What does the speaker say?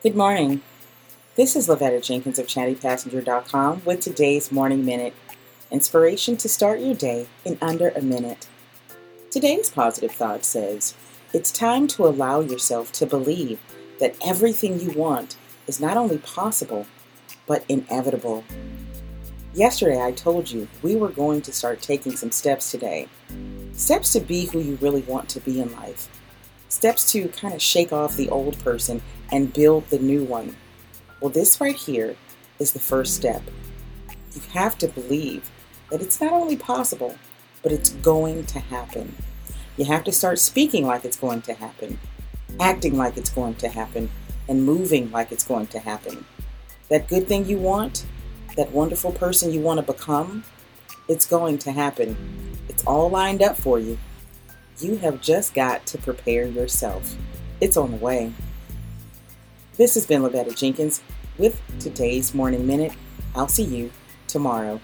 Good morning. This is Lavetta Jenkins of ChattyPassenger.com with today's Morning Minute inspiration to start your day in under a minute. Today's positive thought says, It's time to allow yourself to believe that everything you want is not only possible, but inevitable. Yesterday, I told you we were going to start taking some steps today. Steps to be who you really want to be in life. Steps to kind of shake off the old person and build the new one. Well, this right here is the first step. You have to believe that it's not only possible, but it's going to happen. You have to start speaking like it's going to happen, acting like it's going to happen, and moving like it's going to happen. That good thing you want, that wonderful person you want to become, it's going to happen. It's all lined up for you. You have just got to prepare yourself. It's on the way. This has been Lavetta Jenkins with today's Morning Minute. I'll see you tomorrow.